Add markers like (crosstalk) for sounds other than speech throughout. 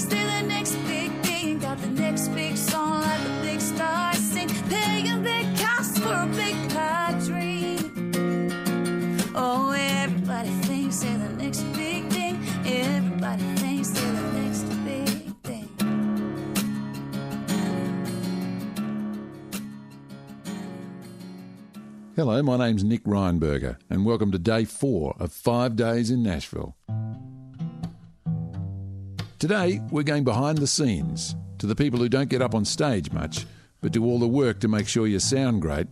the next big thing. Got the next big song the big stars sing. Paying big for a big pie dream. Oh, everybody thinks they're the next big thing. Everybody thinks they're the next big thing. Hello, my name's Nick Reinberger, and welcome to day four of five days in Nashville. Today, we're going behind the scenes to the people who don't get up on stage much, but do all the work to make sure you sound great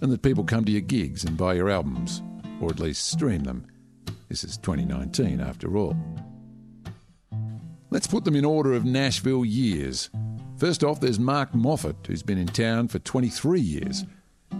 and that people come to your gigs and buy your albums, or at least stream them. This is 2019, after all. Let's put them in order of Nashville years. First off, there's Mark Moffat, who's been in town for 23 years.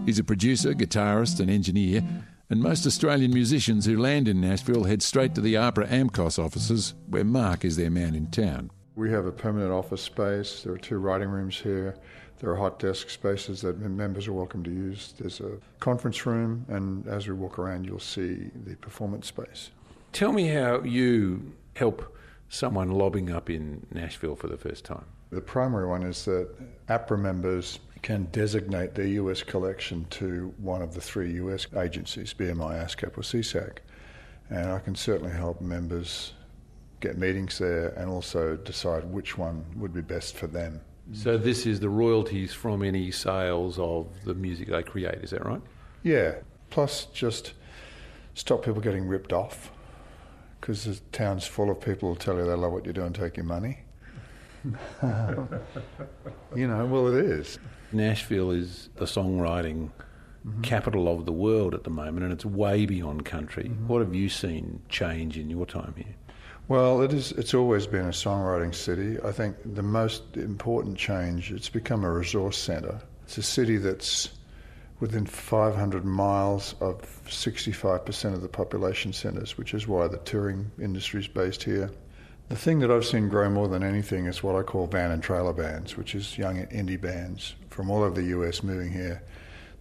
He's a producer, guitarist, and engineer, and most Australian musicians who land in Nashville head straight to the APRA AMCOS offices, where Mark is their man in town. We have a permanent office space. There are two writing rooms here. There are hot desk spaces that members are welcome to use. There's a conference room, and as we walk around, you'll see the performance space. Tell me how you help someone lobbing up in Nashville for the first time. The primary one is that APRA members can designate their US collection to one of the three US agencies, BMI, ASCAP, or SESAC. And I can certainly help members get meetings there and also decide which one would be best for them. So this is the royalties from any sales of the music they create, is that right? Yeah, plus just stop people getting ripped off because the town's full of people who tell you they love what you do and take your money. (laughs) you know, well, it is. Nashville is the songwriting mm-hmm. capital of the world at the moment and it's way beyond country. Mm-hmm. What have you seen change in your time here? Well, it is. It's always been a songwriting city. I think the most important change. It's become a resource centre. It's a city that's within 500 miles of 65% of the population centres, which is why the touring industry is based here. The thing that I've seen grow more than anything is what I call van and trailer bands, which is young indie bands from all over the US moving here.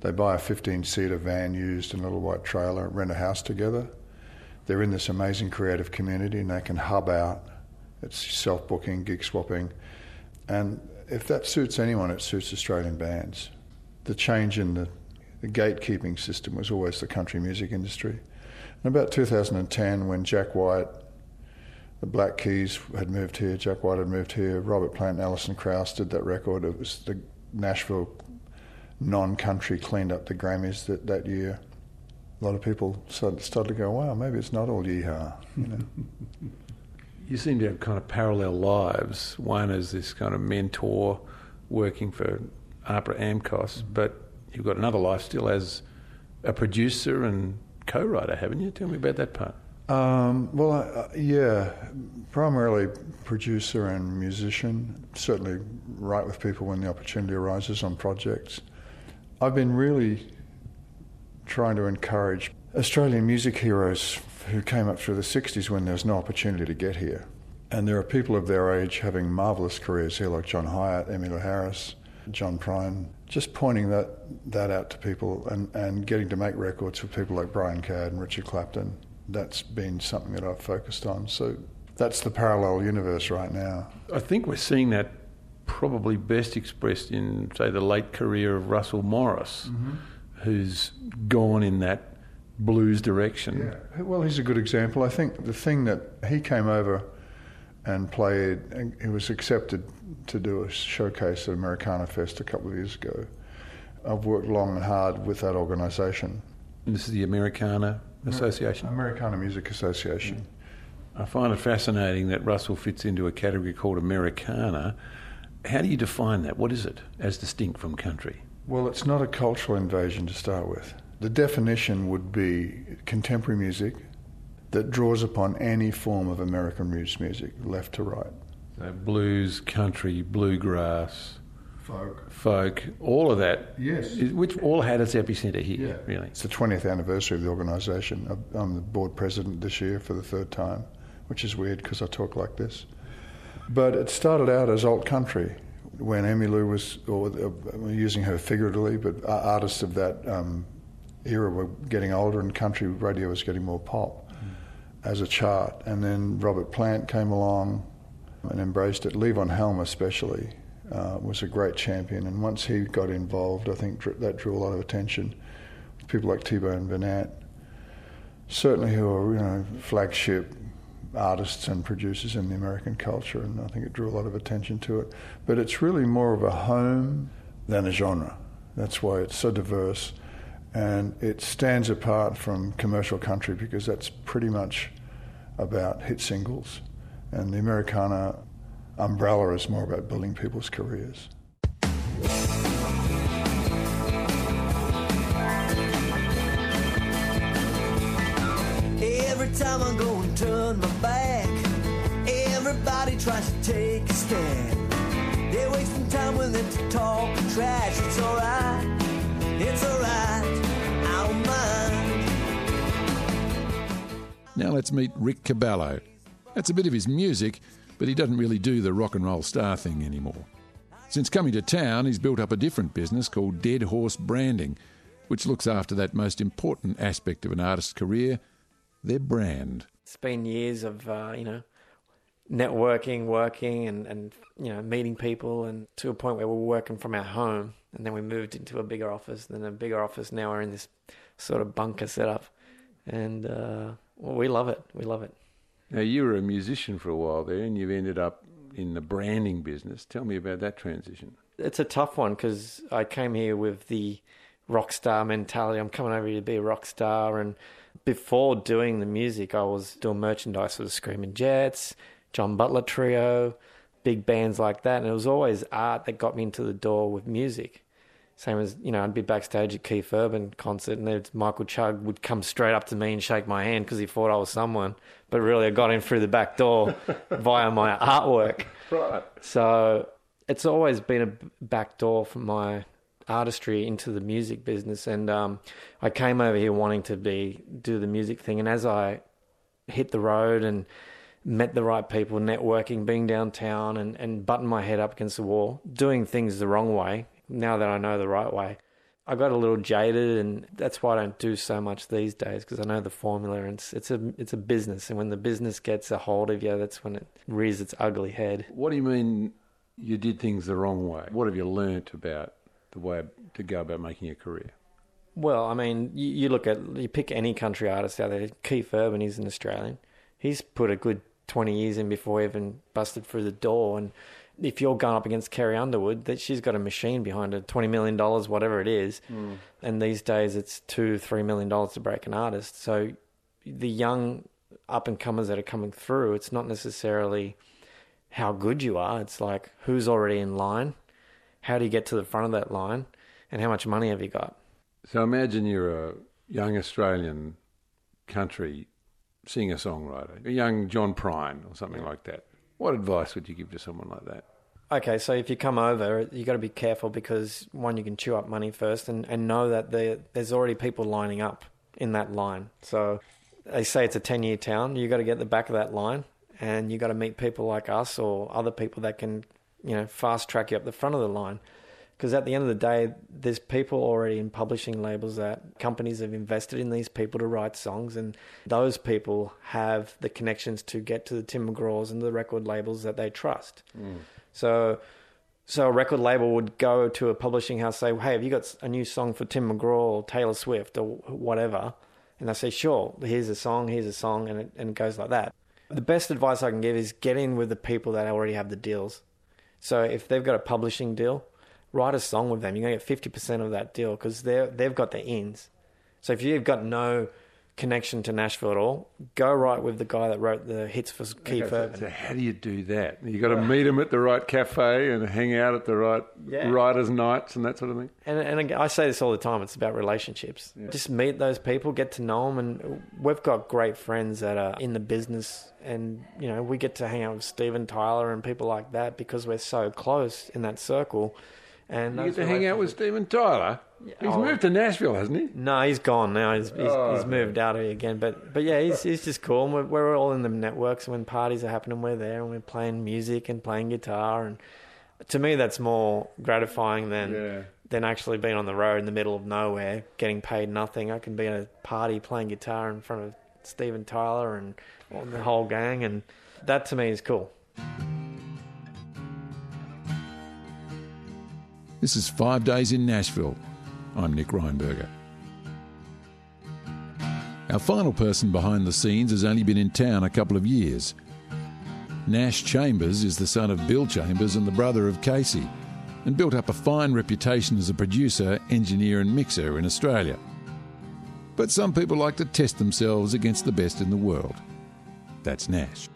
They buy a 15 seater van used in a little white trailer, rent a house together. They're in this amazing creative community and they can hub out. It's self booking, gig swapping. And if that suits anyone, it suits Australian bands. The change in the, the gatekeeping system was always the country music industry. And about 2010, when Jack White, the Black Keys had moved here, Jack White had moved here, Robert Plant and Alison Krauss did that record. It was the Nashville non country cleaned up the Grammys that, that year. A lot of people started, started to go, wow, maybe it's not all yeehaw. You know? (laughs) You seem to have kind of parallel lives. One is this kind of mentor working for APRA AMCOS, mm-hmm. but you've got another life still as a producer and co-writer, haven't you? Tell me about that part. Um, well, uh, yeah, primarily producer and musician. Certainly write with people when the opportunity arises on projects. I've been really trying to encourage Australian music heroes who came up through the 60s when there was no opportunity to get here. And there are people of their age having marvellous careers here, like John Hiatt, Emmylou Harris, John Prine. Just pointing that, that out to people and, and getting to make records for people like Brian Cadd and Richard Clapton. That's been something that I've focused on. So that's the parallel universe right now. I think we're seeing that probably best expressed in, say, the late career of Russell Morris, mm-hmm. who's gone in that blues direction. Yeah. Well, he's a good example. I think the thing that he came over and played, and he was accepted to do a showcase at Americana Fest a couple of years ago. I've worked long and hard with that organisation. This is the Americana Association. Americana Music Association. I find it fascinating that Russell fits into a category called Americana. How do you define that? What is it as distinct from country? Well, it's not a cultural invasion to start with. The definition would be contemporary music that draws upon any form of American roots music, left to right. So blues, country, bluegrass, Folk. folk, all of that, Yes. which all had its epicenter here, really. It's the 20th anniversary of the organisation. I'm- I'm the board president this year for the third time, which is weird because I talk like this. But it started out as alt country when Emmylou was, or uh, using her figuratively, but artists of that um, era were getting older and country radio was getting more pop as a chart. And then Robert Plant came along and embraced it. Levon Helm, especially, uh, was a great champion, and once he got involved, I think that drew a lot of attention. People like T-Bone Burnett, certainly who are you know flagship artists and producers in the American culture, and I think it drew a lot of attention to it. But it's really more of a home than a genre. That's why it's so diverse, and it stands apart from commercial country because that's pretty much about hit singles, and the Americana umbrella is more about building people's careers. Every time I go and turn my back, everybody tries to take a stand. They're wasting time with it to talk trash. It's alright, it's alright, I don't mind. Now let's meet Rick Caballo. That's a bit of his music, but he doesn't really do the rock and roll star thing anymore. Since coming to town, he's built up a different business called Dead Horse Branding, which looks after that most important aspect of an artist's career their brand. It's been years of uh, you know networking, working, and and you know meeting people, and to a point where we're working from our home, and then we moved into a bigger office, then a bigger office. Now we're in this sort of bunker setup, and uh, well, we love it. We love it. Now, you were a musician for a while there, and you've ended up in the branding business. Tell me about that transition. It's a tough one because I came here with the rock star mentality. I'm coming over here to be a rock star, and before doing the music, I was doing merchandise for the Screaming Jets, John Butler Trio, big bands like that. And it was always art that got me into the door with music. Same as, you know, I'd be backstage at Keith Urban concert and there's Michael Chugg would come straight up to me and shake my hand because he thought I was someone. But really, I got in through the back door (laughs) via my artwork. Right. So it's always been a back door for my artistry into the music business and um, I came over here wanting to be do the music thing and as I hit the road and met the right people networking being downtown and, and button my head up against the wall doing things the wrong way now that I know the right way I got a little jaded and that's why I don't do so much these days because I know the formula and it's, it's a it's a business and when the business gets a hold of you that's when it rears its ugly head What do you mean you did things the wrong way? What have you learnt about the way to go about making a career? Well, I mean, you, you look at you pick any country artist out there. Keith Urban, he's an Australian. He's put a good twenty years in before he even busted through the door. And if you're going up against Carrie Underwood, that she's got a machine behind her, twenty million dollars, whatever it is. Hmm. And these days, it's two, three million dollars to break an artist. So the young up and comers that are coming through, it's not necessarily how good you are. It's like who's already in line, how do you get to the front of that line, and how much money have you got? So imagine you're a young Australian country singer songwriter, a young John Prine or something like that. What advice would you give to someone like that? Okay, so if you come over, you got to be careful because one, you can chew up money first, and, and know that there, there's already people lining up in that line. So they say it's a 10 year town. You got to get the back of that line, and you got to meet people like us or other people that can, you know, fast track you up the front of the line. Because at the end of the day, there's people already in publishing labels that companies have invested in these people to write songs, and those people have the connections to get to the Tim McGraws and the record labels that they trust. Mm. So, so a record label would go to a publishing house, say, "Hey, have you got a new song for Tim McGraw or Taylor Swift or whatever?" And they say, "Sure, here's a song, here's a song," and it, and it goes like that. The best advice I can give is get in with the people that already have the deals. So if they've got a publishing deal, write a song with them. You're gonna get fifty percent of that deal because they they've got the ins. So if you've got no connection to Nashville at all, go write with the guy that wrote the hits for Keith Okay, so, Urban. so how do you do that? You got to meet him at the right cafe and hang out at the right Yeah. writers' nights and that sort of thing. And, and I say this all the time. It's about relationships. Just meet those people, get to know them, and we've got great friends that are in the business, and you know we get to hang out with Steven Tyler and people like that because we're so close in that circle. And You get to hang out with Steven Tyler. He's oh. moved to Nashville, hasn't he? No, he's gone now. He's he's, Oh, he's moved out of here again. But but yeah, he's he's just cool. And we're, we're all in the networks. When parties are happening, we're there and we're playing music and playing guitar. And to me, that's more gratifying than Yeah. than actually being on the road in the middle of nowhere, getting paid nothing. I can be at a party playing guitar in front of Steven Tyler and the whole gang, and that to me is cool. This is Five Days in Nashville. I'm Nick Reinberger. Our final person behind the scenes has only been in town a couple of years. Nash Chambers is the son of Bill Chambers and the brother of Casey, and built up a fine reputation as a producer, engineer, and mixer in Australia. But some people like to test themselves against the best in the world. That's Nash.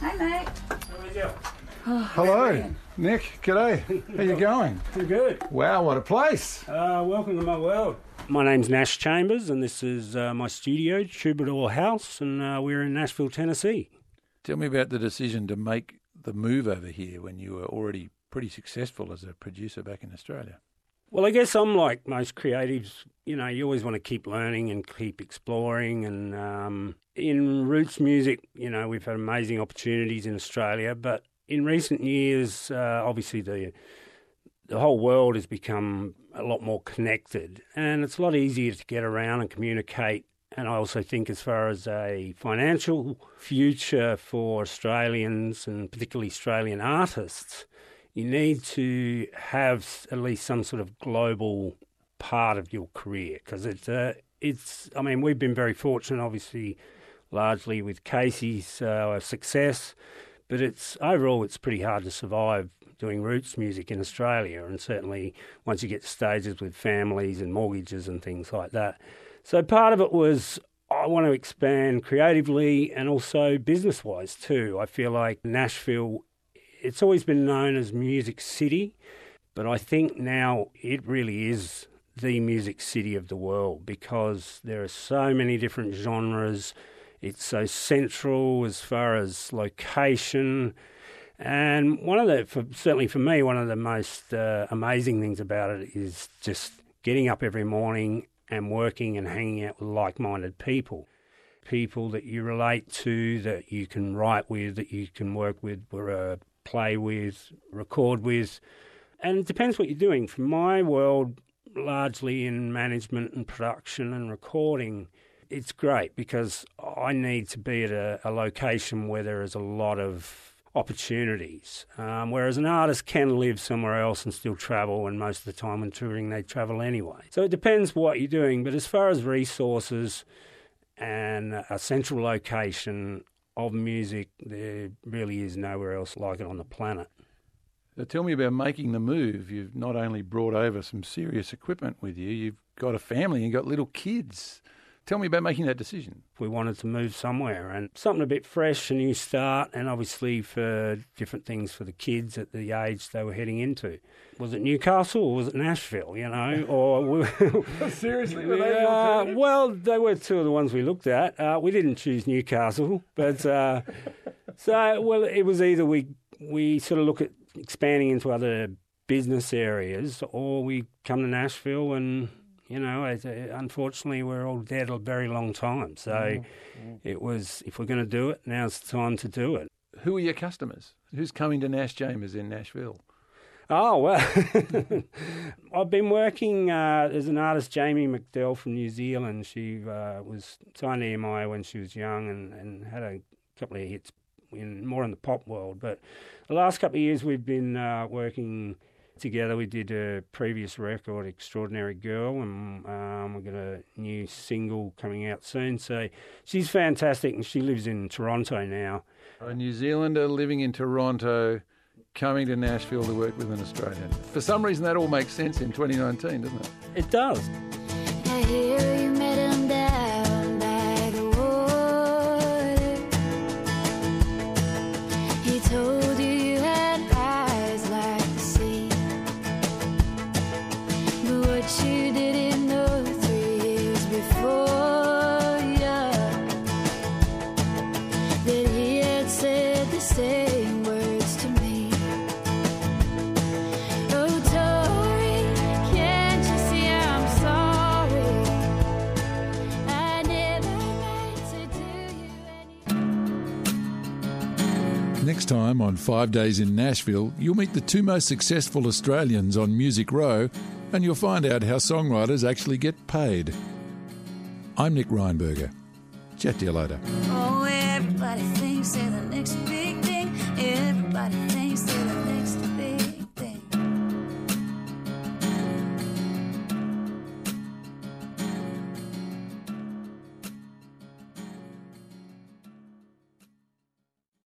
Hi, mate. (sighs) Hello, Nick. G'day. How you going? Pretty good. Wow, what a place! Uh, welcome to my world. My name's Nash Chambers, and this is uh, my studio, Troubadour House, and uh, we're in Nashville, Tennessee. Tell me about the decision to make the move over here when you were already pretty successful as a producer back in Australia. Well, I guess I'm like most creatives. You know, you always want to keep learning and keep exploring. And um, in roots music, you know, we've had amazing opportunities in Australia, but in recent years, uh, obviously the the whole world has become a lot more connected, and it's a lot easier to get around and communicate. And I also think, as far as a financial future for Australians and particularly Australian artists, you need to have at least some sort of global part of your career because it's uh, it's. I mean, we've been very fortunate, obviously, largely with Casey's uh, success, but it's overall it's pretty hard to survive doing roots music in Australia, and certainly once you get to stages with families and mortgages and things like that. So part of it was I want to expand creatively and also business wise too. I feel like Nashville it's always been known as Music City, but I think now it really is the music city of the world because there are so many different genres. It's so central as far as location. And one of the, for, certainly for me, one of the most uh, amazing things about it is just getting up every morning and working and hanging out with like minded people. People that you relate to, that you can write with, that you can work with, uh, play with, record with. And it depends what you're doing. From my world, largely in management and production and recording, it's great because I need to be at a, a location where there is a lot of opportunities. Um, whereas an artist can live somewhere else and still travel, and most of the time when touring, they travel anyway. So it depends what you're doing. But as far as resources and a central location, of music, there really is nowhere else like it on the planet. So tell me about making the move. You've not only brought over some serious equipment with you, you've got a family and got little kids. Tell me about making that decision. We wanted to move somewhere and something a bit fresh, a new start, and obviously for different things for the kids at the age they were heading into. Was it Newcastle or was it Nashville? You know, (laughs) or (laughs) seriously, were they uh, well, they were two of the ones we looked at. Uh, we didn't choose Newcastle, but uh, (laughs) so well, it was either we we sort of look at expanding into other business areas, or we come to Nashville and you know, it, it, unfortunately, we're all dead a very long time. So mm-hmm. it was, if we're going to do it, now's the time to do it. Who are your customers? Who's coming to Nash Chambers in Nashville? Oh, well, (laughs) (laughs) I've been working uh, as an artist, Jamie McDell from New Zealand. She uh, was signed to EMI when she was young and, and had a couple of hits in more in the pop world. But the last couple of years, we've been uh, working together. We did a previous record, Extraordinary Girl, and um, we've got a new single coming out soon. So she's fantastic, and she lives in Toronto now. A New Zealander living in Toronto, coming to Nashville to work with an Australian. For some reason, that all makes sense in 2019, doesn't it? It does. on five days in Nashville, you'll meet the two most successful Australians on Music Row and you'll find out how songwriters actually get paid. I'm Nick Reinberger. Chat to you later. Oh,